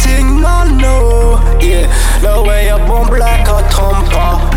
Thing no, no. Yeah, the way up on black or thumper. I